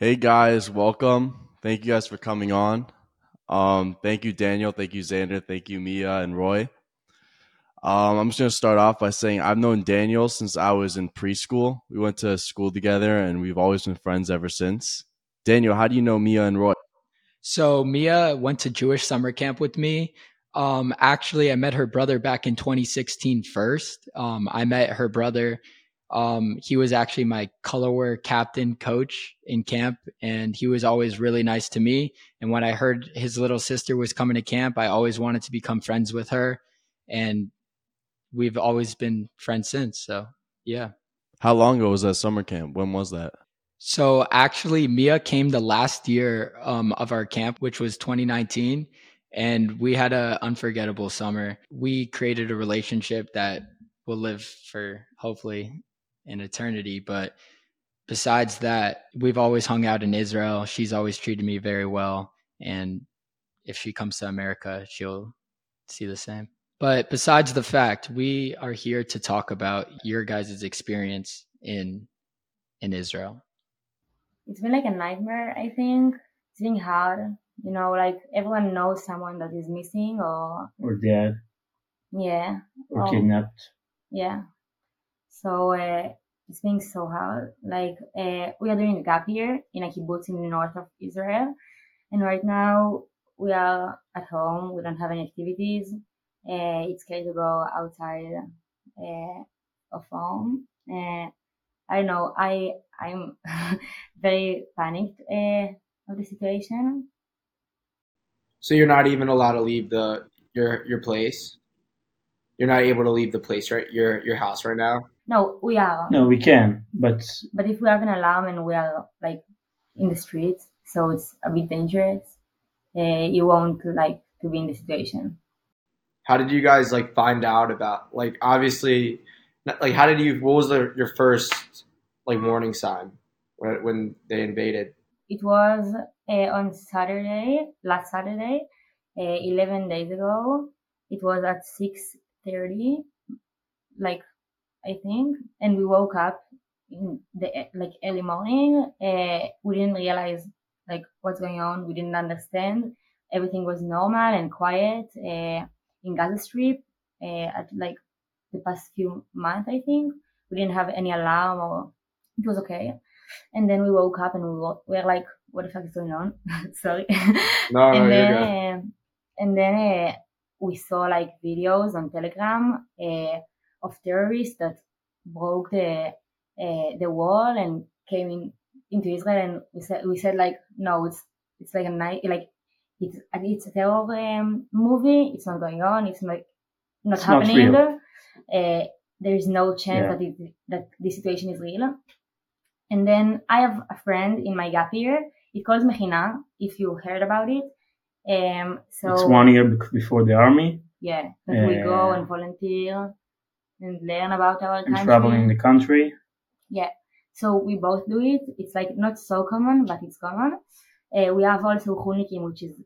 Hey guys, welcome. Thank you guys for coming on. Um, thank you, Daniel. Thank you, Zander. Thank you, Mia and Roy. Um, I'm just gonna start off by saying I've known Daniel since I was in preschool. We went to school together, and we've always been friends ever since. Daniel, how do you know Mia and Roy? So Mia went to Jewish summer camp with me. Um, actually, I met her brother back in 2016 first. Um, I met her brother. Um, he was actually my color war captain coach in camp, and he was always really nice to me. And when I heard his little sister was coming to camp, I always wanted to become friends with her. And we've always been friends since. So, yeah. How long ago was that summer camp? When was that? So actually, Mia came the last year um, of our camp, which was 2019, and we had an unforgettable summer. We created a relationship that will live for hopefully an eternity. But besides that, we've always hung out in Israel. She's always treated me very well, and if she comes to America, she'll see the same. But besides the fact, we are here to talk about your guys' experience in in Israel it's been like a nightmare, I think. It's been hard. You know, like everyone knows someone that is missing or or dead. Yeah. Or oh, kidnapped. Yeah. So uh, it's been so hard. Like uh, we are doing a gap year in a kibbutz in the north of Israel, and right now we are at home. We don't have any activities. Uh, it's scary to go outside of home. I don't know. I I'm very panicked of the situation. So you're not even allowed to leave the your your place. You're not able to leave the place, right? Your your house right now. No, we are. No, we can, but but if we have an alarm and we are like in the streets, so it's a bit dangerous. Uh, you won't like to be in the situation. How did you guys like find out about like obviously like how did you what was the, your first like warning sign when, when they invaded it was uh, on saturday last saturday uh, 11 days ago it was at 6.30 like i think and we woke up in the like early morning uh, we didn't realize like what's going on we didn't understand everything was normal and quiet uh, in gaza strip uh, at like the past few months, I think. We didn't have any alarm or it was okay. And then we woke up and we were, we were like, what the fuck is going on? Sorry. No, and no, then, and then uh, we saw like videos on Telegram uh, of terrorists that broke the uh, the wall and came in into Israel. And we said we said like, no, it's it's like a night like it's it's a terror um, movie. It's not going on. It's like not It's happening. not real. uh, there is no chance Yeah. that it, that this situation is real. And then I have a friend in my gap year. It calls Mechina. If you heard about it, um, so it's one year before the army yeah, that we go Uh, and volunteer and learn about our and country. traveling the country. Yeah. So we both do it. It's like not so common, but it's common. Uh, we have also Chulnikim, which is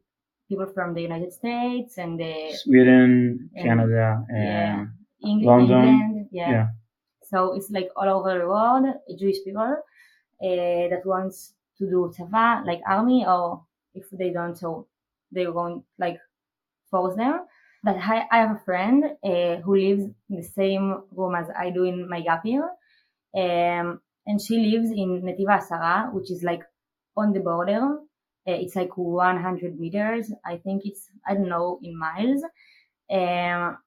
people from the United States and the Sweden. Canada, Yeah. and London. England. Yeah. yeah. So it's like all over the world, Jewish people uh, that wants to do tzava, like army, or if they don't, so they won't like force them. But I, I have a friend uh, who lives in the same room as I do in my gap year, um, and she lives in Netiv HaAsara, which is like on the border. Uh, it's like 100 meters. I think it's I don't know in miles. Um,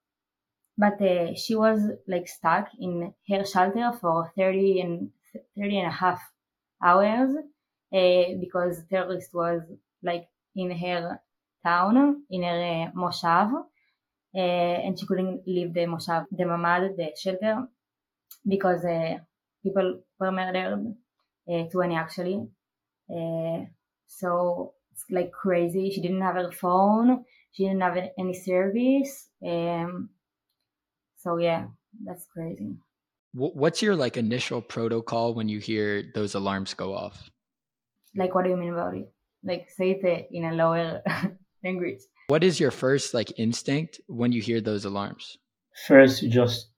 but uh, she was like stuck in her shelter for 30 and 30 and a half hours because terrorist was like in her town in her uh, moshav and she couldn't leave the moshav the mamad the shelter because uh, people were murdered uh, 20 actually uh, so it's like crazy she didn't have her phone she didn't have any service um, so yeah, that's crazy. What's your like initial protocol when you hear those alarms go off? Like, what do you mean about it? Like, say it in a lower language. What is your first like instinct when you hear those alarms? First, you just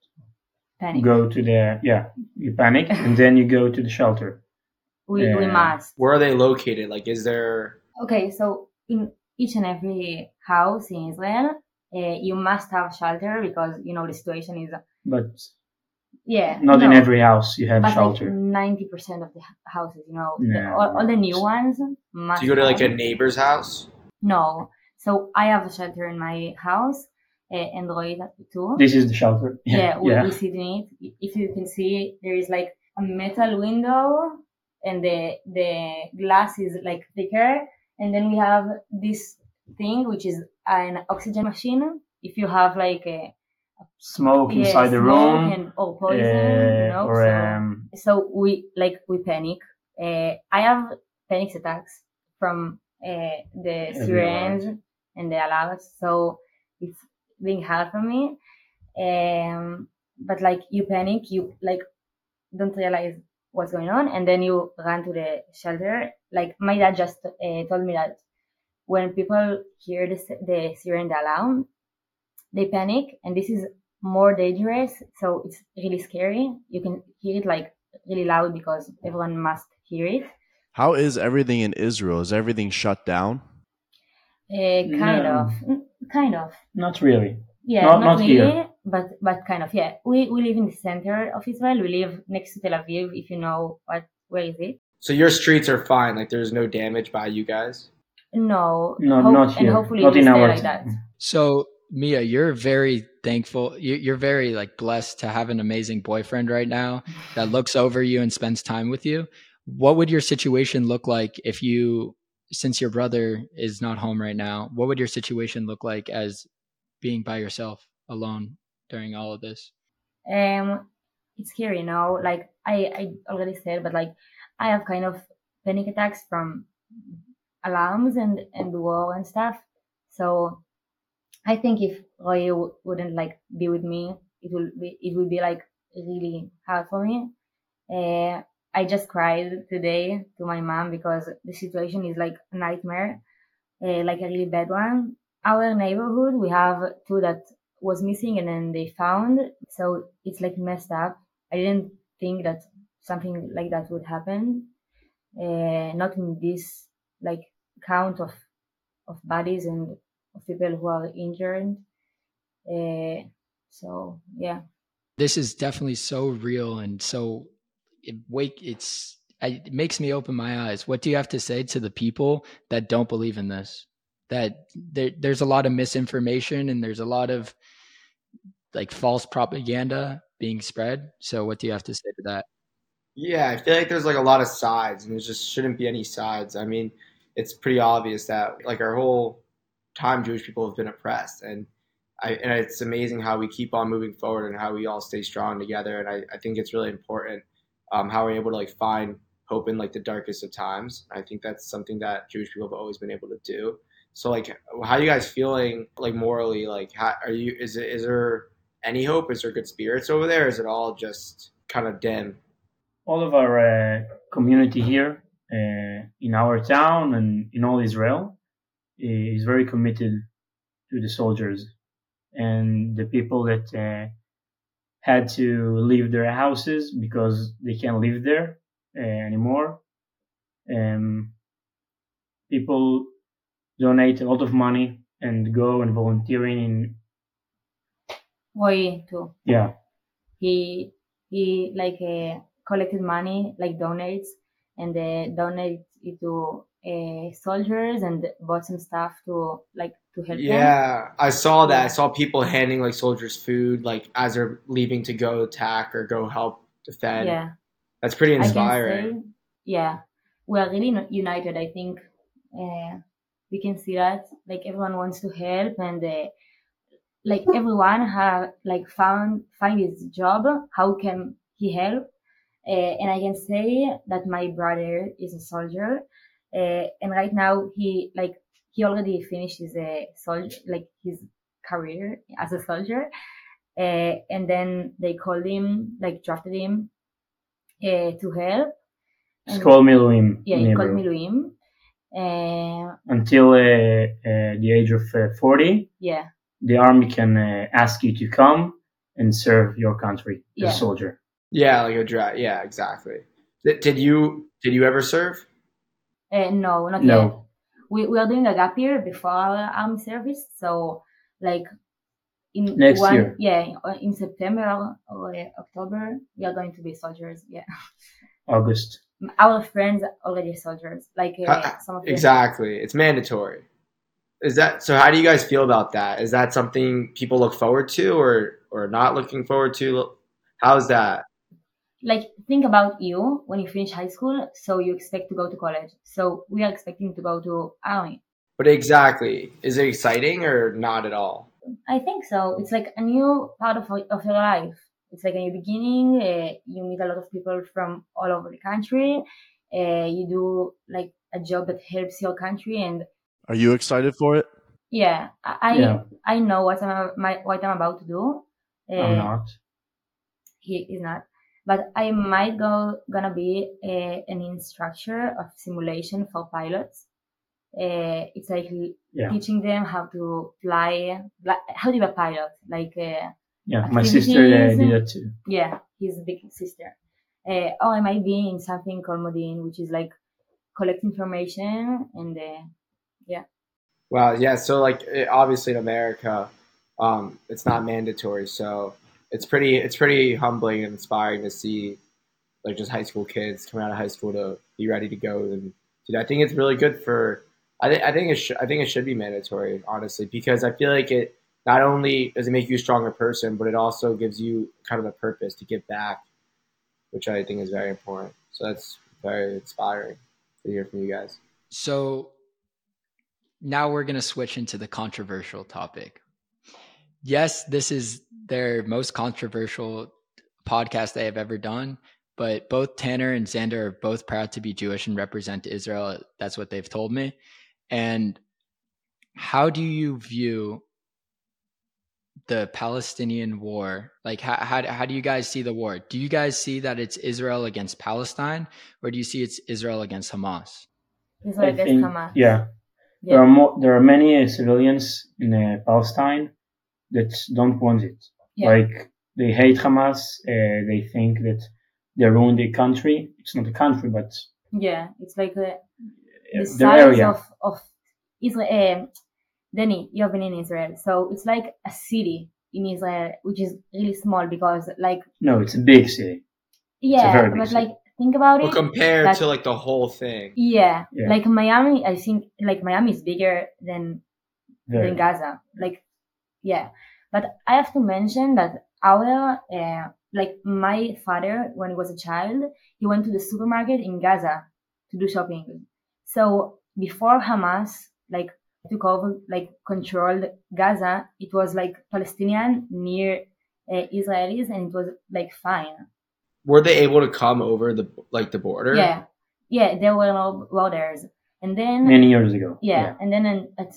Panic. go to the yeah, you panic, and then you go to the shelter. we we must. Where are they located? Like, is there? Okay, so in each and every house in Israel, uh, you must have shelter because you know the situation is But yeah not in every house you have but shelter. ninety percent of the houses, you know, the, all, all the new ones must. Do you go to like a neighbor's house? No, so I have a shelter in my house, uh, and Roy too. This is the shelter. yeah, we, yeah. we sit in it. If you can see, there is like a metal window, and the the glass is like thicker, and then we have this thing which is an oxygen machine. If you have like a Smoke yeah, inside the room. and or poison, uh, you know, or so, um, so we like we panic. Uh, I have panic attacks from uh, the Everywhere. And the alarms, so it's being hard for me. Um, but like you panic, you like don't realize what's going on, and then you run to the shelter. Like my dad just uh, told me that when people hear the the siren, alarm, they panic, and this is more dangerous. So it's really scary. You can hear it like really loud because everyone must hear it. How is everything in Israel? Is everything shut down? Uh, kind No. of, Mm, kind of. not really. Yeah, Not- not, not really, here. but but kind of. Yeah, we we live in the center of Israel. We live next to Tel Aviv. If you know what, where is it? So your streets are fine. Like, there's no damage by you guys. No, No, hope- not and here. hopefully not in our like that. So Mia, you're very thankful. You're very like blessed to have an amazing boyfriend right now that looks over you and spends time with you. What would your situation look like if you, since your brother is not home right now, what would your situation look like as being by yourself alone during all of this? Um, it's scary, you know. Like I I already said, but like I have kind of panic attacks from alarms and and war and stuff. So I think if Roy w- wouldn't like be with me, it will be it would be like really hard for me. Uh, I just cried today to my mom because the situation is like a nightmare, uh, like a really bad one. Our neighborhood, we have two that was missing and then they found, so it's like messed up. I didn't think that something like that would happen. Uh, not in this like count of of bodies and of people who are injured. Uh, so yeah. This is definitely so real and so it wake it's it makes me open my eyes. What do you have to say to the people that don't believe in this? That there, there's a lot of misinformation and there's a lot of like false propaganda being spread. So what do you have to say to that? Yeah, I feel like there's like a lot of sides, and there just shouldn't be any sides. I mean, it's pretty obvious that like our whole time, Jewish people have been oppressed, and I and it's amazing how we keep on moving forward and how we all stay strong together. And I, I think it's really important um, how we're able to like find hope in like the darkest of times. I think that's something that Jewish people have always been able to do. So like, how are you guys feeling like morally? Like, how are you? Is it is there any hope? Is there good spirits over there? Is it all just kind of dim? all of our uh, community here uh, in our town and in all Israel is very committed to the soldiers and the people that uh, had to leave their houses because they can't live there uh, anymore. Um, people donate a lot of money and go and volunteering in Roy too. yeah He he like uh, collected money, like donates, and uh, donate it to uh, soldiers and bought some stuff to like to help them. Yeah, I saw that. I saw people handing like soldiers food, like as they're leaving to go attack or go help defend. Yeah. That's pretty inspiring. say, yeah, we are really united. I think uh, we can see that. Like everyone wants to help, and uh, like everyone have like found find his job. How can he help? Uh, and I can say that my brother is a soldier, uh, and right now he like he already finished his uh, soldier like his career as a soldier, uh, and then they called him like drafted him uh, to help. it's And- called Miluim yeah, in he called Hebrew. Miluim. Uh, until uh, uh, the age of uh, 40 yeah, the army can uh, ask you to come and serve your country Yeah. as a soldier. Yeah, like a draft. Yeah, exactly. Did, did you Did you ever serve? Uh, no, not No. yet. We, we are doing a gap year before our army service. So, like, in Next one, year. yeah, uh, in September or October, we are going to be soldiers. Yeah. August. Our friends already soldiers. Like, uh, some of them. Exactly. It's mandatory. Is that so? How do you guys feel about that? Is that something people look forward to, or or not looking forward to? How's that? Like think about you when you finish high school so you expect to go to college. So we are expecting to go to army But exactly, is it exciting or not at all? i think so. It's like a new part of, of your life. It's like a new beginning. Uh, you meet a lot of people from all over the country. Uh, you do like a job that helps your country and Are you excited for it? yeah. I I, Yeah. I know what i'm my, what i'm about to do. Uh, I'm not. he is not but i might go gonna be a, an instructor of simulation for pilots uh, it's like Yeah. teaching them how to fly like, how to be a pilot like uh, Yeah. My sister uh, activities. did that too. yeah his big sister uh, or i might be in something called modin which is like collect information and uh, Wow. Yeah. So like, obviously in America, um, it's not mandatory. So it's pretty it's pretty humbling and inspiring to see like just high school kids coming out of high school to be ready to go and dude, I think it's really good for I think I think it should I think it should be mandatory honestly because I feel like it not only does it make you a stronger person but it also gives you kind of a purpose to give back which I think is very important so that's very inspiring to hear from you guys So now we're going to switch into the controversial topic. Yes, this is their most controversial podcast they have ever done, but both Tanner and Zander are both proud to be Jewish and represent Israel. That's what they've told me. And how do you view the Palestinian war? Like, how, how, how do you guys see the war? Do you guys see that it's Israel against Palestine, or do you see it's Israel against Hamas? it's I like think, Hamas. yeah. There are more, there are many uh, civilians in uh, Palestine that don't want it. Yeah. Like they hate Hamas. Uh, they think that they ruined the country. It's not a country, but yeah it's like uh, uh, the size area. of of Israel. Um, Danny, you have been in Israel, so it's like a city in Israel, which is really small because, like, no, it's a big city. yeah, very big but city. like, think about well it. compared that- to like the whole thing yeah, Yeah. like Miami, I think like Miami is bigger than Very than Gaza. Like, yeah, but I have to mention that our uh, like my father, when he was a child, he went to the supermarket in Gaza to do shopping. So before Hamas like took over, like controlled Gaza, it was like Palestinian near uh, Israelis, and it was like fine. were they able to come over the like the border Yeah, yeah, there were no borders, and then many years ago. yeah, and then in, at,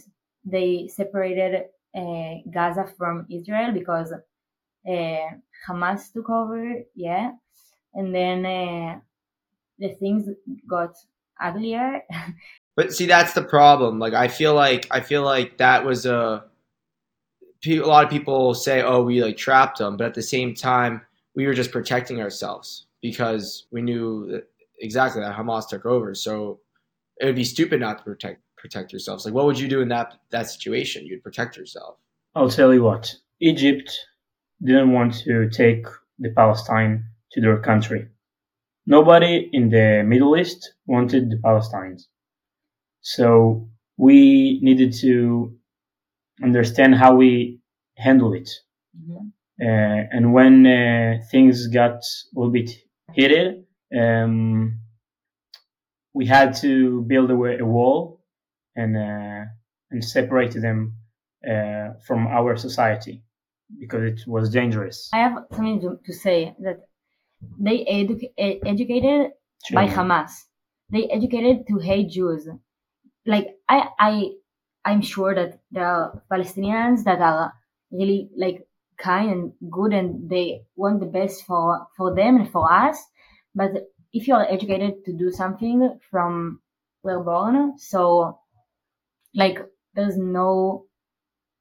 they separated uh, Gaza from Israel because uh, Hamas took over. Yeah, and then uh, the things got uglier. But see, that's the problem. Like, I feel like I feel like that was a. A lot of people say, "Oh, we like trapped them," but at the same time, we were just protecting ourselves because we knew exactly that Hamas took over. So it would be stupid not to protect protect yourselves. Like, what would you do in that that situation? You'd protect yourself. I'll tell you what. Egypt didn't want to take the Palestine to their country. Nobody in the Middle East wanted the Palestinians. So we needed to understand how we handle it. Uh, and when uh, things got a little bit heated, um, we had to build a, a wall and uh, and separate them uh, from our society because it was dangerous. I have something to, to say that they edu- e- educated by Hamas. They educated to hate Jews. Like I, I, I'm sure that there are Palestinians that are really like kind and good, and they want the best for for them and for us. But if you are educated to do something from we're born, so like there's no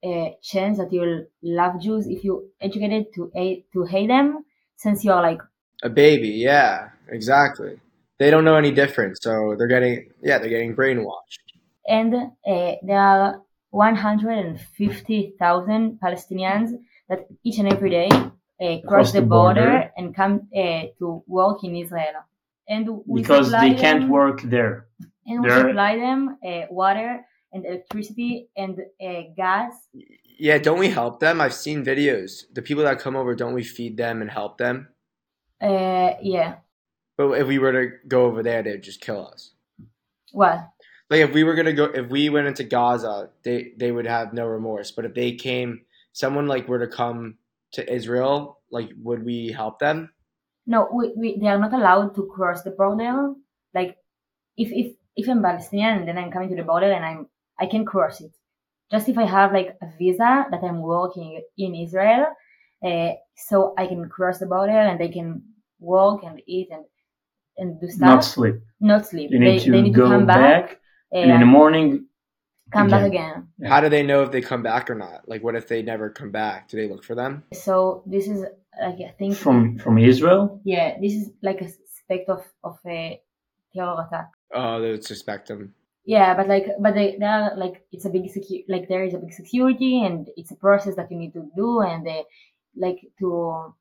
uh, chance that you'll love Jews if you educated to hate to hate them since you're like A baby, yeah, exactly. They don't know any different, so they're getting yeah, they're getting brainwashed. And uh, there are 150,000 Palestinians that each and every day uh, cross, Cross the the border, border. and come uh, to work in Israel. And we because they can't them, work there. and we They're- supply them uh, water and electricity and uh, gas. Yeah, don't we help them? I've seen videos. The people that come over, don't we feed them and help them? Uh, yeah. But if we were to go over there, they'd just kill us. What? Like if we were gonna go, if we went into Gaza, they they would have no remorse. But if they came, someone like were to come to Israel, like would we help them? no, we, we they are not allowed to cross the border. Like, if if if I'm Palestinian and then I'm coming to the border and I'm I can cross it. Just if I have like a visa that I'm working in Israel, uh, so I can cross the border and they can work and eat and and do stuff. Not sleep. Not, sleep. They need they, to they need go to come back, back, and in the morning, come back again. again. How do they know if they come back or not? Like what if they never come back? Do they look for them? So this is like I think from from Israel, yeah, this is like a suspect of of a terror attack. Oh, they would suspect them. Yeah, but like, but they, they are like, it's a big secu- like there is a big security and it's a process that you need to do and they, like to,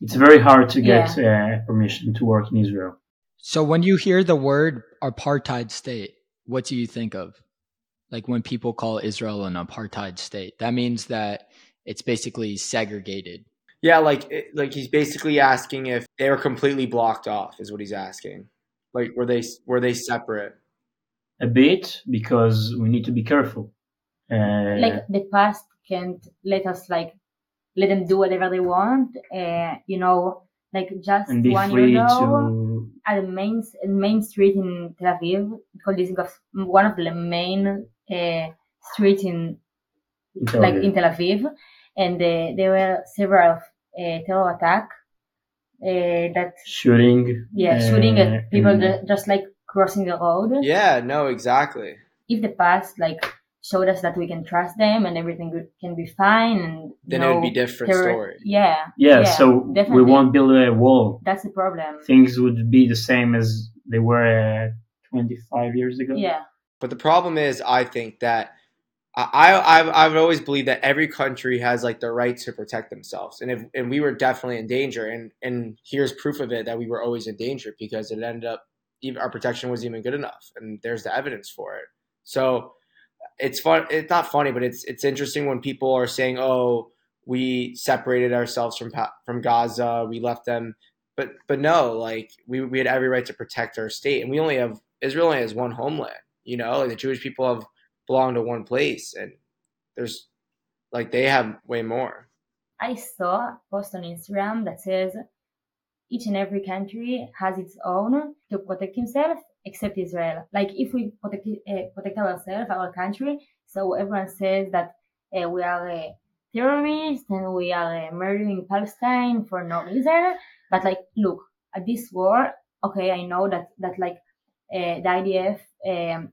it's very hard to get uh, permission to work in Israel. So when you hear the word apartheid state, what do you think of? Like when people call Israel an apartheid state, that means that it's basically segregated. Yeah, like like he's basically asking if they were completely blocked off. Is what he's asking. Like were they were they separate? A bit because we need to be careful. Uh, like the past can't let us like, let them do whatever they want. Uh, you know, like just and be one free year ago, to at the main main street in Tel Aviv, called Dizengoff, one of the main uh, streets in in Tel like Aviv. in Tel Aviv, and uh, there were several uh, terror attack uh, that shooting. yeah uh, shooting at people and- ju- just like crossing the road. Yeah, no, exactly. If the past like showed us that we can trust them and everything good, can be fine, and Then no it would be different terror- story. Yeah, yeah, so we won't build a wall. That's the problem. Things would be the same as they were uh, 25 years ago. Yeah, But the problem is, I think that I I I would always believe that every country has like the right to protect themselves, and if and we were definitely in danger, and and here's proof of it that we were always in danger because it ended up even our protection wasn't even good enough, and there's the evidence for it. So it's fun. It's not funny, but it's it's interesting when people are saying, "Oh, we separated ourselves from from Gaza, we left them," but but no, like we we had every right to protect our state, and we only have Israel only has one homeland. You know, like the Jewish people have belong to one place, and there's like they have way more. I saw a post on Instagram that says each and every country has its own to protect himself except Israel. Like if we protect uh, protect ourselves, our country, so everyone says that uh, we are uh, terrorists and we are murdering Palestine for no reason. But like, look at this war. Okay, I know that that like the IDF um,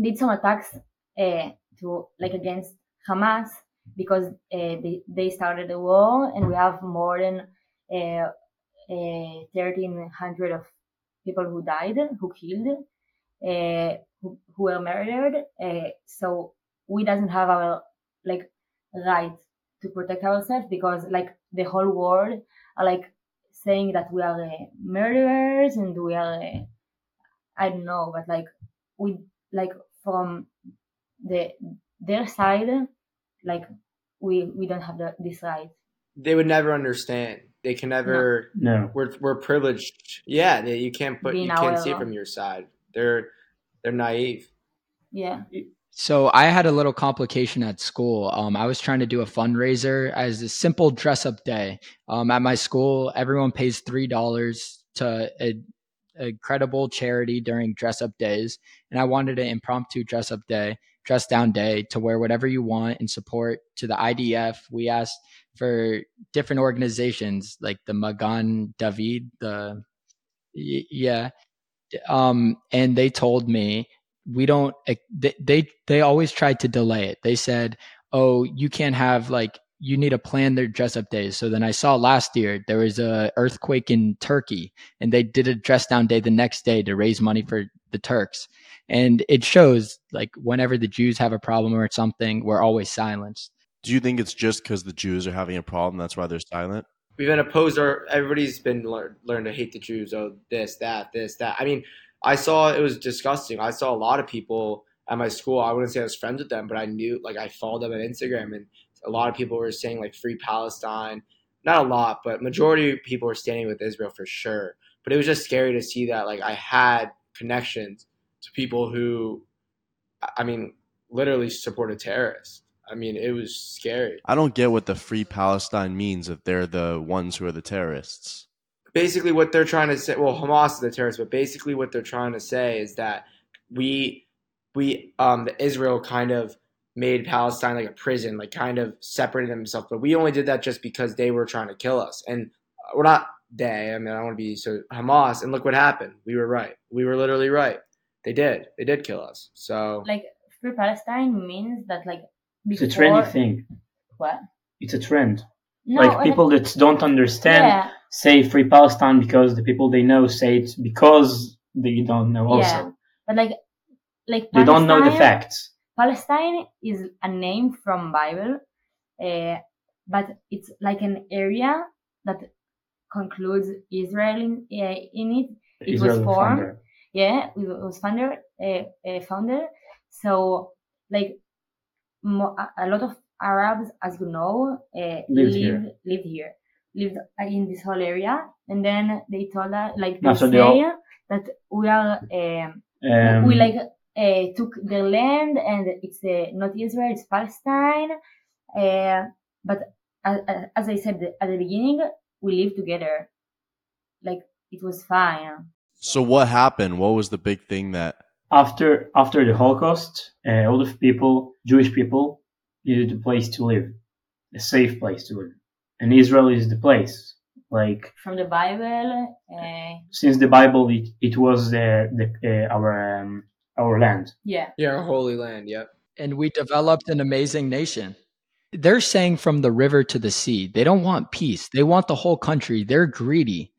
did some attacks to like against Hamas because they, they started the war and we have more than uh, uh, 1300 of people who died, who killed, uh, who, who were murdered. Uh, so we doesn't have our like right to protect ourselves because like the whole world are like saying that we are uh, murderers and we are I don't know, but like we like from the their side, like we we don't have the, this right. They would never understand. They can never. No. We're we're privileged. Yeah, they, you can't put Being you can't see it from your side. They're they're naive. Yeah. So I had a little complication at school. Um, I was trying to do a fundraiser as a simple dress up day. Um, at my school, everyone pays three dollars to a, a credible charity during dress up days, and I wanted an impromptu dress up day, dress down day to wear whatever you want in support to the IDF. We asked for different organizations like the Magen David, the yeah, um, and they told me we don't they, they they always tried to delay it they said oh you can't have like you need to plan their dress up days. So then I saw last year there was a earthquake in Turkey and they did a dress down day the next day to raise money for the Turks. And it shows like whenever the Jews have a problem or something, we're always silenced. Do you think it's just because the Jews are having a problem that's why they're silent? We've been opposed, or everybody's been learned learned to hate the Jews. Oh, this, that, this, that. I mean, I saw it was disgusting. I saw a lot of people at my school. I wouldn't say I was friends with them, but I knew like I followed them on Instagram, and a lot of people were saying like free Palestine. Not a lot, but majority of people were standing with Israel for sure. But it was just scary to see that like I had connections to people who, I mean, literally supported terrorists. I mean, it was scary. I don't get what the free Palestine means if they're the ones who are the terrorists. Basically, what they're trying to say, well, Hamas is the terrorist, but basically what they're trying to say is that we, we, um, the Israel kind of made Palestine like a prison, like kind of separated themselves. But we only did that just because they were trying to kill us, and we're not they. I mean, I don't want to be so Hamas. And look what happened. We were right. We were literally right. They did. They did kill us. So Like free Palestine means that like It's a trendy thing. what? It's a trend. No, like people that don't understand yeah, say free Palestine because the people they know say it because they don't know also. Yeah. but like like They don't know the facts. Palestine is a name from Bible, uh, but it's like an area that concludes Israel in, uh, in it. It was formed. founder. Yeah, it was founder, uh, uh, founder. So like mo- a- lot of Arabs, as you know, uh, Lived live here. lived here, lived in this whole area, and then they told us like they After say they all- that we are. Um, Um, we like uh, took their land and it's uh, not Israel, it's Palestine. Uh, but as, as I said at the beginning, we live together. Like it was fine. So what happened? What was the big thing that after after the Holocaust, uh, all of people, Jewish people, needed a place to live, a safe place to live, and Israel is the place. Like From the Bible, uh, since the Bible, it, it was the, the uh, our um, our land. yeah, yeah, our holy land. Yep. And we developed an amazing nation. They're saying from the river to the sea, they don't want peace. They want the whole country. They're greedy.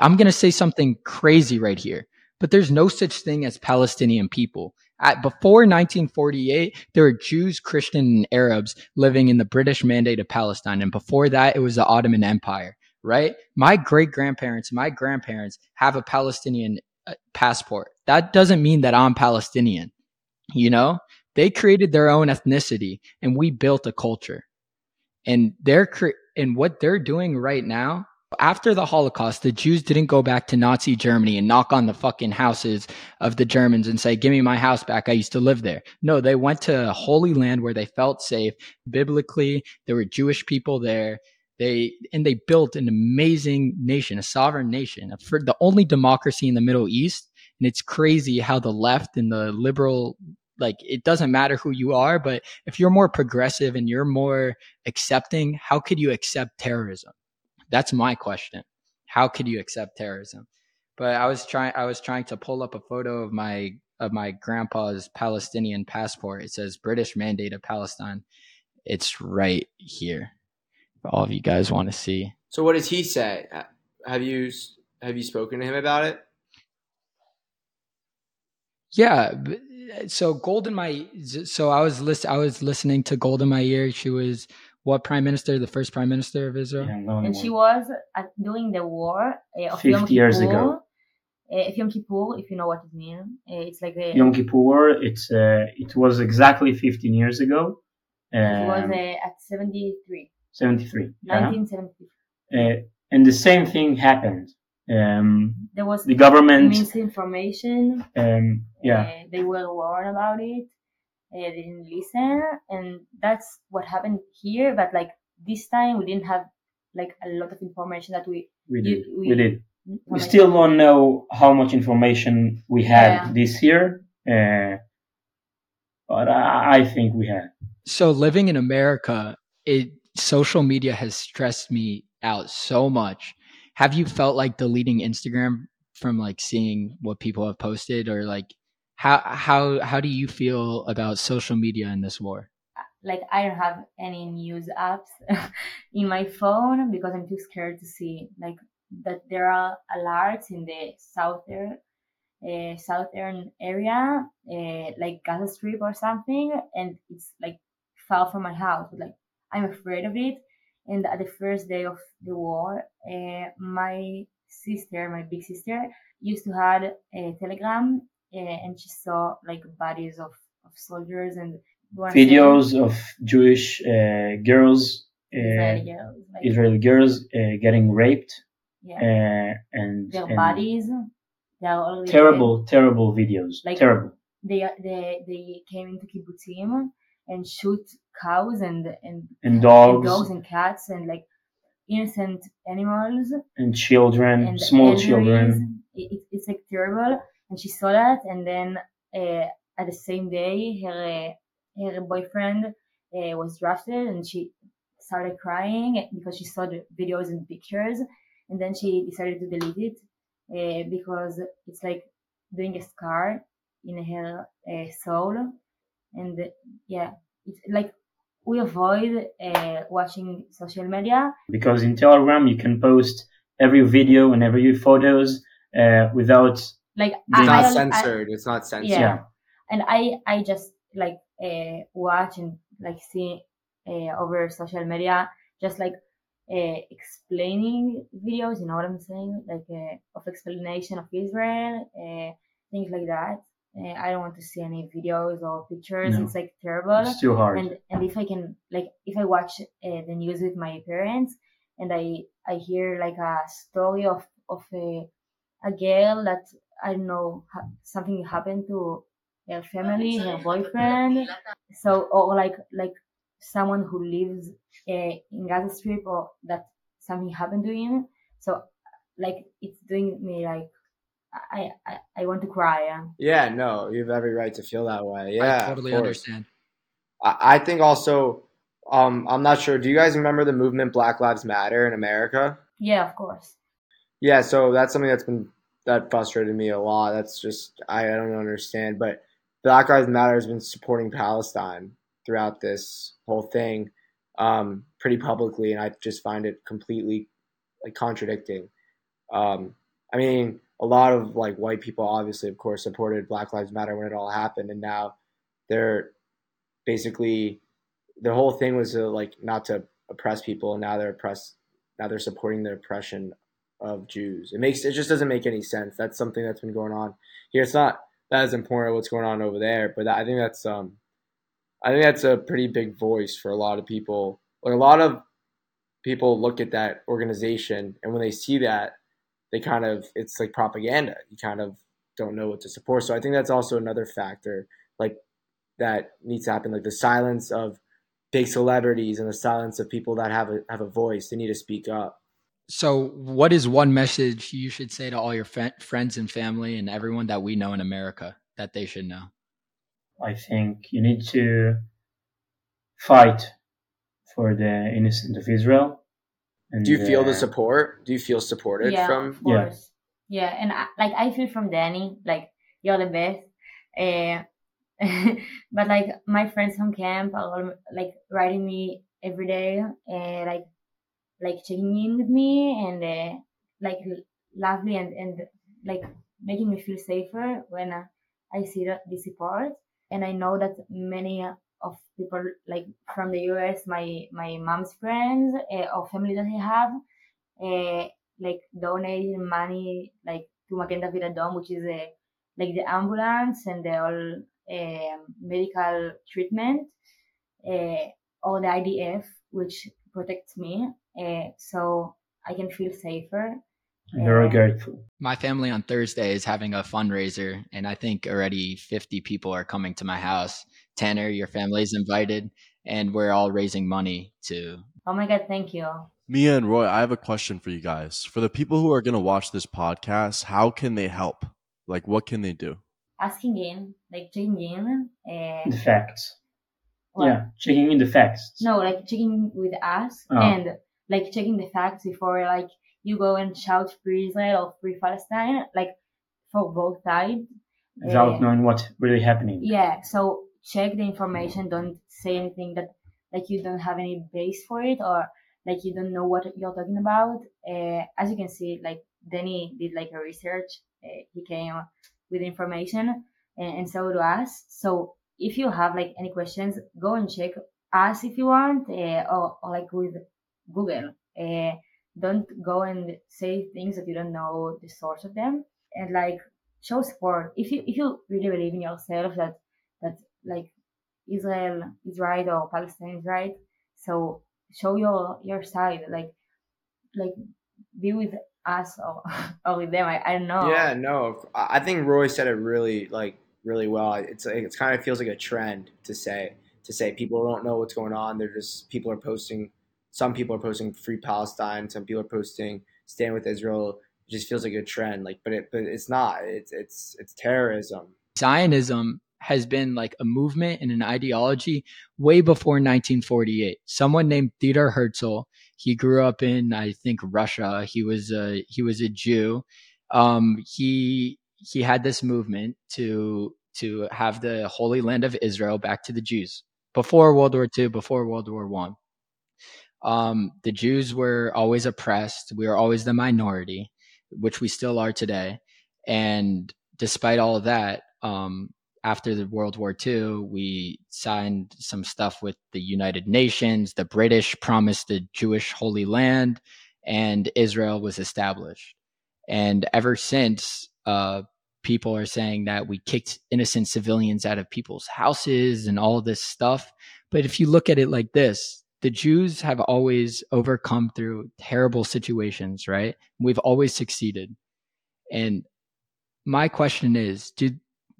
I'm going to say something crazy right here, but there's no such thing as Palestinian people. At, before 1948, there were Jews, Christian, and Arabs living in the British Mandate of Palestine. And before that, it was the Ottoman Empire, right? My great grandparents, my grandparents have a Palestinian uh, passport. That doesn't mean that I'm Palestinian. You know, they created their own ethnicity and we built a culture. And they're cre- and what they're doing right now after the Holocaust, the Jews didn't go back to Nazi Germany and knock on the fucking houses of the Germans and say, "Give me my house back. I used to live there." No, they went to holy land where they felt safe. Biblically, there were Jewish people there. They and they built an amazing nation, a sovereign nation, for the only democracy in the Middle East. And it's crazy how the left and the liberal like it doesn't matter who you are, but if you're more progressive and you're more accepting, how could you accept terrorism? That's my question. How could you accept terrorism? But I was trying I was trying to pull up a photo of my of my grandpa's Palestinian passport. It says British Mandate of Palestine. It's right here. All of you guys want to see. So what does he say? Have you have you spoken to him about it? Yeah, so Golda Meir so I was list I was listening to Golda Meir. She was what prime minister? The first prime minister of Israel. Yeah, no and she was at, during the war uh, of Yom 50 years Kippur. ago. Uh, Yom Kippur, if you know what it means, uh, it's like the Yom Kippur. It's uh, it was exactly 15 years ago. it was Um, uh, at 73, 73. yeah. 1973. Uh, and the same thing happened. Um, There was the government, misinformation. um, yeah, Uh, they were warned about it. Uh, they didn't listen, and that's what happened here. But like this time, we didn't have like a lot of information that we. we you- did. we- We did. We still don't know how much information we had Yeah. this year, uh, but I, I think we had. So living in America, it social media has stressed me out so much. Have you felt like deleting Instagram from like seeing what people have posted or like how how how do you feel about social media in this war? like I don't have any news apps in my phone because I'm too scared to see like that there are alerts in the southern uh, southern area, uh, like Gaza Strip or something, and it's like far from my house. Like I'm afraid of it. And at the first day of the war, uh, my sister, my big sister, used to had a telegram, uh, and she saw like bodies of, of soldiers and videos of Jewish uh, girls, Israeli girls, like, Israeli girls getting raped, yeah. and their and bodies. They are terrible, terrible videos. Like- terrible. They they they came into kibbutzim and shoot cows and and And and dogs. dogs and cats and like innocent animals. And children, and small children. It, it- it's like terrible. And she saw that, and then uh, at the same day, her uh, her boyfriend uh, was drafted, and she started crying because she saw the videos and pictures, and then she decided to delete it uh, because it's like doing a scar in her uh, soul, and yeah, it's like we avoid uh, watching social media Because in Telegram you can post every video and every photos uh, without like It's It's I, not I, I, censored. it's not censored. yeah. Yeah. and I I just like uh, watch and like see uh, over social media just like uh, explaining videos. You know what I'm saying? Like uh, of explanation of Israel, uh, things like that. Uh, I don't want to see any videos or pictures. No. It's like terrible. it's too hard. And and if I can like if I watch uh, the news with my parents and I I hear like a story of of a a girl that I don't know ha- something happened to her family, her boyfriend. So or like like someone who lives uh, in Gaza Strip or that something happened to him. So like it's doing me like I I, I want to cry. Yeah. Yeah, no, you have every right to feel that way. Yeah, I totally understand. I, I think also, um, I'm not sure. Do you guys remember the movement Black Lives Matter in America? Yeah, of course. Yeah, so that's something that's been that frustrated me a lot. That's just I, I don't understand. But Black Lives Matter has been supporting Palestine throughout this whole thing, um, pretty publicly, and I just find it completely like contradicting. Um, I mean, a lot of like white people, obviously, of course, supported Black Lives Matter when it all happened, and now they're basically the whole thing was to, like not to oppress people, and now they're oppressed. Now they're supporting the oppression of Jews. It makes it just doesn't make any sense. That's something that's been going on here. It's not that as important what's going on over there, but I think that's um, I think that's a pretty big voice for a lot of people. Like a lot of people look at that organization, and when they see that, they kind of it's like propaganda. You kind of don't know what to support. So I think that's also another factor, like that needs to happen. Like the silence of big celebrities and the silence of people that have a have a voice. They need to speak up. So, what is one message you should say to all your fri- friends and family and everyone that we know in America that they should know? I think you need to fight for the innocent of Israel. And, Do you feel the uh, support? Do you feel supported yeah, from? of Yeah. course. Yeah, and I, like I feel from Danny, like you're the best. Uh, but like my friends from camp are all, like writing me every day, uh, like like checking in with me and uh, like lovely and and like making me feel safer when uh, I see that the support. And I know that many of people like from the US, my my mom's friends uh, or family that I have, uh, like donating money like to Magen David Adom, which is a like the ambulance and the all um medical treatment, uh, or the IDF, which protects me, uh, so I can feel safer. I'm very grateful. My family on Thursday is having a fundraiser, and I think already 50 people are coming to my house. Tanner, your family is invited, and we're all raising money to. Oh my God, thank you. Mia and Roy, I have a question for you guys. For the people who are going to watch this podcast, how can they help? Like, what can they do? Asking in, like checking in. Uh, The facts. what? Yeah, checking in the facts. No, like checking with us Oh. and like checking the facts before like you go and shout free Israel or free Palestine, like for both sides. Without Uh, knowing what's really happening. Yeah, so check the information. Don't say anything that like you don't have any base for it or like you don't know what you're talking about. Uh, as you can see, like Danny did like a research. Uh, he came with information, and, and, so do us. So if you have like any questions, go and check us if you want, uh, or, or like with Google. Don't go and say things that you don't know the source of them, and like show support. If you if you really believe in yourself that that like Israel is right or Palestine is right, so show your your side. Like like be with us or, or with them. I, I don't know. Yeah, no. I think Roy said it really like really well. It's like it's kind of feels like a trend to say to say people don't know what's going on. They're just people are posting. Some people are posting free Palestine. Some people are posting stand with Israel. It just feels like a trend. Like, but it but it's not. It's it's it's terrorism. Zionism has been like a movement and an ideology way before 1948. Someone named Theodor Herzl, he grew up in I think Russia. He was a he was a Jew. Um, he he had this movement to to have the Holy Land of Israel back to the Jews before World War II, before World War One. Um, the Jews were always oppressed. We were always the minority, which we still are today. And despite all that, um, after the World War II, we signed some stuff with the United Nations. The British promised the Jewish Holy Land, and Israel was established. And ever since, uh, people are saying that we kicked innocent civilians out of people's houses and all this stuff. But if you look at it like this, the Jews have always overcome through terrible situations, right? We've always succeeded. And my question is, do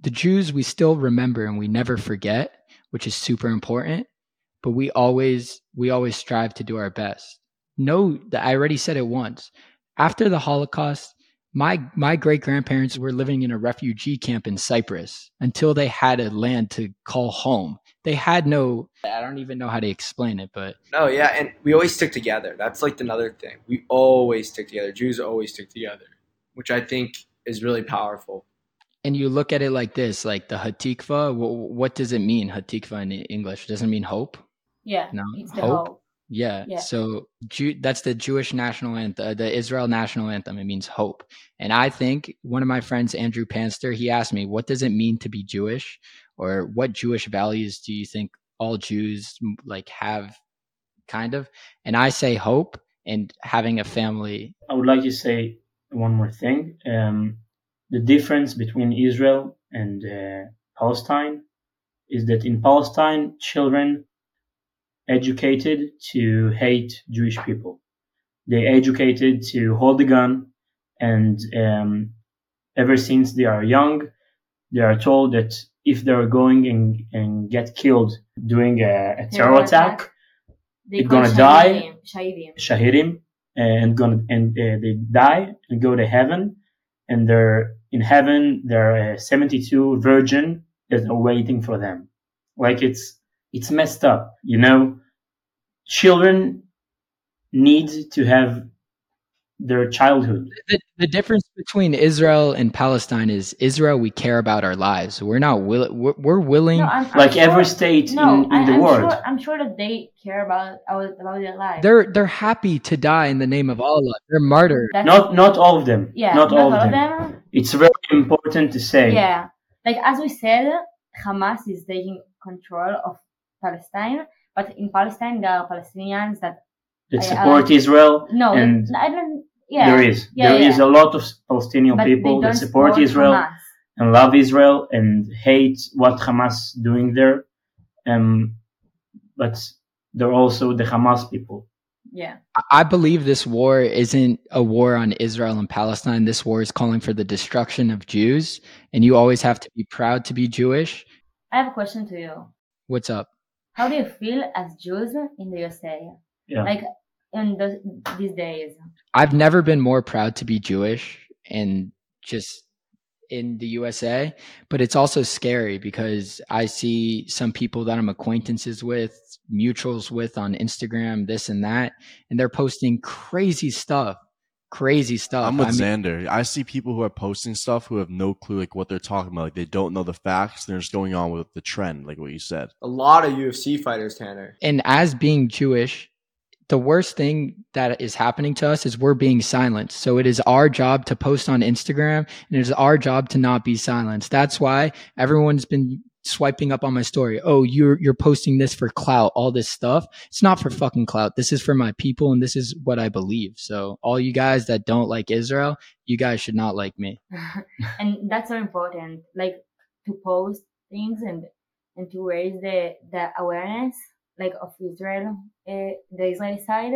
the Jews we still remember and we never forget, which is super important. But we always we always strive to do our best. That I already said it once. After the Holocaust, my my great grandparents were living in a refugee camp in Cyprus until they had a land to call home. They had no I don't even know how to explain it, but No, yeah, and we always stick together. That's like another thing. We always stick together. Jews always stick together, which I think is really powerful and you look at it like this, like the Hatikva, what does it mean, Hatikva in English? Doesn't mean hope? Yeah, no, it's hope. hope. Yeah. yeah. So Jew, that's the Jewish national anthem, the Israel national anthem. It means hope. And I think one of my friends, Andrew Panster, he asked me, what does it mean to be Jewish? Or what Jewish values do you think all Jews like have kind of? And I say hope and having a family. I would like to say one more thing. Um, the difference between Israel and uh, Palestine is that in Palestine, children educated to hate Jewish people. They educated to hold a gun, and um, ever since they are young, they are told that if they are going and, and get killed doing a, a terror attack, they're gonna die, shahidim, shahidim. And gonna and uh, they die and go to heaven, and they're in heaven there are 72 virgin that are waiting for them. Like it's it's messed up you know? Children need to have their childhood. The, the difference between israel and palestine is israel we care about our lives. We're not willing we're, we're, willing no, I'm, I'm like sure, every state no, in, in the I'm world. sure, i'm sure that they care about about their lives. They're they're happy to die in the name of allah. They're martyrs not not all of them. Yeah not, not all, all, of them, them. It's very important to say. Yeah, like as we said, Hamas is taking control of Palestine, but in Palestine there are Palestinians that that support Israel. No, and I don't. Yeah, there is yeah, there yeah. is a lot of Palestinian but people that support, support Israel Hamas. and love Israel and hate what Hamas doing there. Um, but they're also the Hamas people. Yeah. I believe this war isn't a war on Israel and Palestine. This war is calling for the destruction of Jews, and you always have to be proud to be Jewish. I have a question to you. What's up? How do you feel as Jews in the USA? Yeah. Like in the, these days? I've never been more proud to be Jewish and just in the USA, but it's also scary because I see some people that I'm acquaintances with, mutuals with on Instagram, this and that, and they're posting crazy stuff, crazy stuff. I'm with I mean, Zander. I see people who are posting stuff who have no clue like what they're talking about. Like they don't know the facts. They're just going on with the trend, like what you said. A lot of UFC fighters, Tanner. and as being Jewish, the worst thing that is happening to us is we're being silenced. So it is our job to post on Instagram and it is our job to not be silenced. That's why everyone's been swiping up on my story. Oh, you're you're posting this for clout, all this stuff. It's not for fucking clout. This is for my people and this is what I believe. So all you guys that don't like Israel, you guys should not like me. and that's so important like to post things and and to raise the the awareness like of israel uh, the israeli side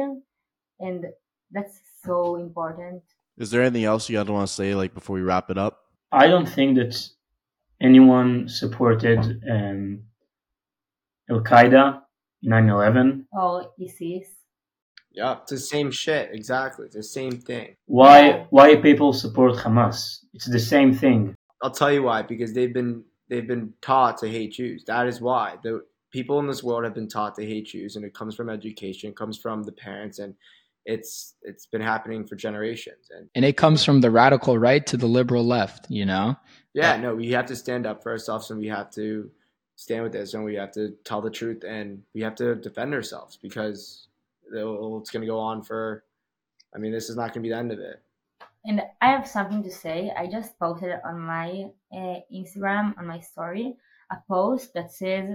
and that's so important Is there anything else you guys want to say like before we wrap it up? I don't think that anyone supported um, Al Qaeda 9 11. or isis Yeah, it's the same shit. Exactly, it's the same thing. Why, why people support Hamas? It's the same thing. I'll tell you why. Because they've been they've been taught to hate Jews. That is why the people in this world have been taught to hate Jews, and it comes from education, it comes from the parents, and it's it's been happening for generations. And And it comes from the radical right to the liberal left, you know? yeah, no, we have to stand up for ourselves, and we have to stand with this, and we have to tell the truth, and we have to defend ourselves because it's going to go on for. I mean, this is not going to be the end of it. and i have something to say i just posted on my uh, instagram on my story a post that says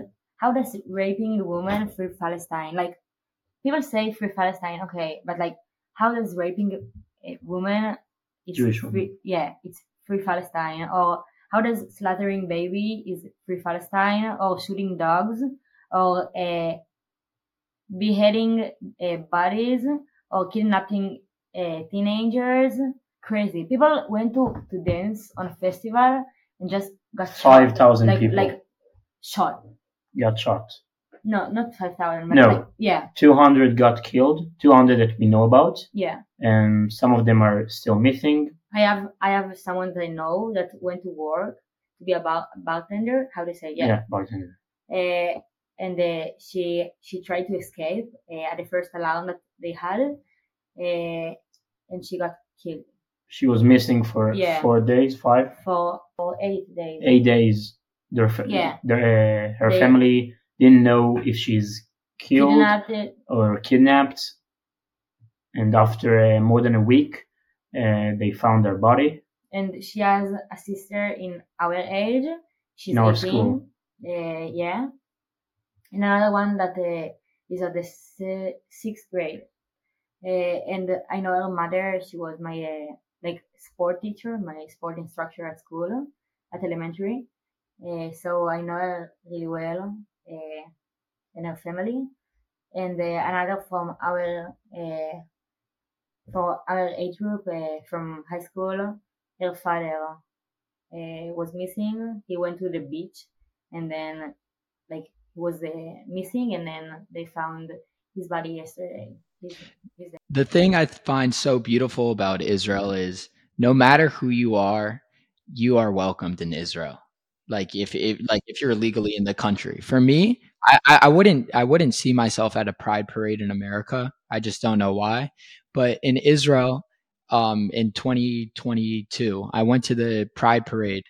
how does raping a woman free palestine like people say free palestine okay but like how does raping a woman it's Jewish woman. free, yeah it's free palestine or how does slaughtering baby is free palestine or shooting dogs or uh, beheading uh, bodies or kidnapping uh, teenagers crazy people went to, to dance on a festival and just got shot. 5,000 like, people. like shot Got shot. no not 5000 No. like, yeah 200 got killed, 200 that we know about, yeah and some of them are still missing. i have i have someone that i know that went to work to be a about bartender how to say yeah, bartender. uh, and uh, she she tried to escape uh, at the first alarm that they had uh, and she got killed She was missing for Yeah. four days, five, for, for eight days eight days. Their, fa- Yeah. their, uh, her They- family didn't know if she's killed kidnapped or kidnapped. And after uh, more than a week, uh, they found her body. and she has a sister in our age. She's In our 18. school. Uh, yeah. And another one that uh, is at the si- sixth grade. Uh, and I know her mother, she was my uh, like sport teacher, my sport instructor at school, at elementary. Uh, so I know her really well uh, and her family. And uh, another from our for our age group from high school, her father was missing. He went to the beach and then like was missing and then they found his body yesterday. He's, he's The thing I find so beautiful about Israel is no matter who you are, you are welcomed in Israel. Like if, if like if you're legally in the country. For me, I, I I wouldn't I wouldn't see myself at a pride parade in America. I just don't know why. But in Israel, um, in 2022, I went to the pride parade.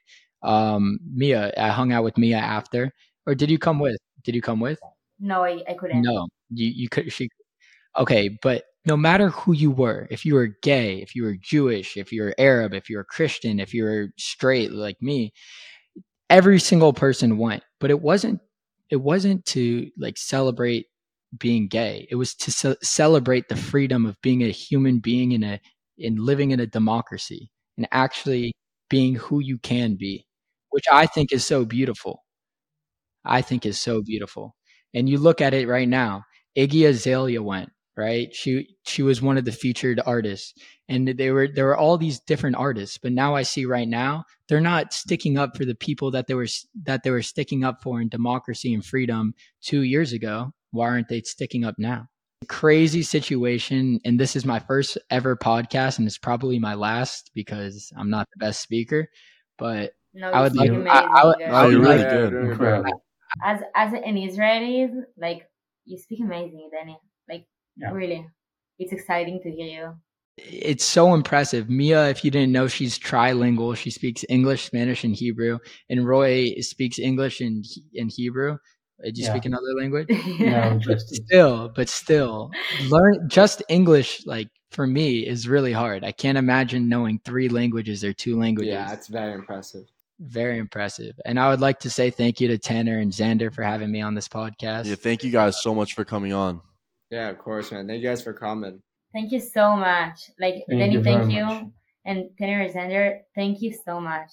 Um, Mia, I hung out with Mia after. Or did you come with? Did you come with? no, I, I couldn't. No, you you could she. Okay, but no matter who you were, if you were gay, if you were Jewish, if you were Arab, if you were Christian, if you were straight like me, every single person went. But it wasn't. It wasn't to like celebrate being gay. It was to ce- celebrate the freedom of being a human being in a in living in a democracy and actually being who you can be, which I think is so beautiful. I think is so beautiful. And you look at it right now. Iggy Azalea went, right? She she was one of the featured artists. And they were there were all these different artists, but now I see right now they're not sticking up for the people that they were that they were sticking up for in democracy and freedom 2 years ago. Why aren't they sticking up now? Crazy situation and this is my first ever podcast and it's probably my last because I'm not the best speaker, but No, I would like- speak I- I would- amazing, Oh, girl. you're really Yeah, good. Incredible. As as an Israeli, like you speak amazing, Danny. Like Yeah. really, it's exciting to hear you. It's so impressive. Mia, if you didn't know, she's trilingual. She speaks English, Spanish, and Hebrew. And Roy speaks English and in Hebrew. Uh, Did you Yeah. speak another language? No, but just still, but still, learn just English. Like for me, is really hard. I can't imagine knowing three languages or two languages. Yeah, it's very impressive. Very impressive. And I would like to say thank you to Tanner and Zander for having me on this podcast. Yeah, thank you guys so much for coming on. Yeah, of course, man. Thank you guys for coming. Thank you so much. Like Thank Danny, you thank you, much. and Tanner Zander, thank you so much.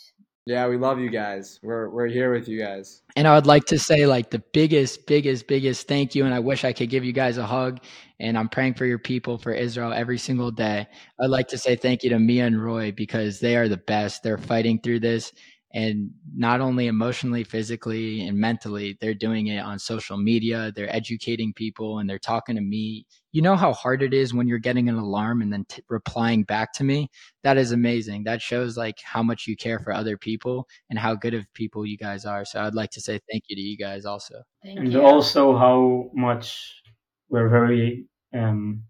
Yeah, we love you guys. We're we're here with you guys. And I would like to say like the biggest, biggest, biggest thank you. And I wish I could give you guys a hug. And I'm praying for your people, for Israel every single day. I'd like to say thank you to Mia and Roy because they are the best. They're fighting through this. And not only emotionally, physically, and mentally, they're doing it on social media. They're educating people and they're talking to me. You know how hard it is when you're getting an alarm and then t- replying back to me? That is amazing. That shows like how much you care for other people and how good of people you guys are. So I'd like to say thank you to you guys also. Thank and you. also how much we're very um,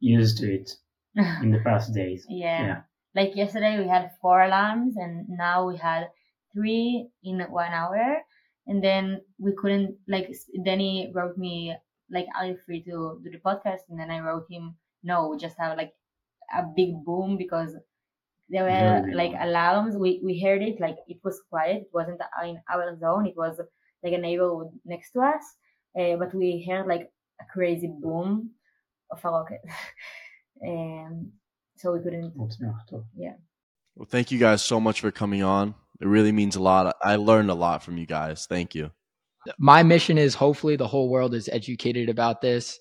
used to it in the past days. yeah. Yeah. Like yesterday we had four alarms and now we had three in one hour. And then we couldn't, like, Danny wrote me, like, are you free to do the podcast? And then I wrote him, no, we just have like a big boom because there were big like alarms. We, we heard it, like, it was quiet. It wasn't in our zone. It was like a neighborhood next to us. Uh, but we heard like a crazy boom of a rocket. um, so we couldn't. Yeah. Well, thank you guys so much for coming on. It really means a lot. I learned a lot from you guys. Thank you. My mission is hopefully the whole world is educated about this.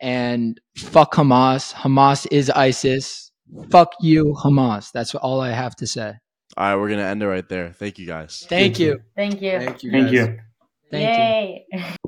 And fuck Hamas. Hamas is ISIS. Fuck you, Hamas. That's all I have to say. All right, we're going to end it right there. Thank you guys. Thank you. Thank you. Thank you. Thank you. Thank you. Yay.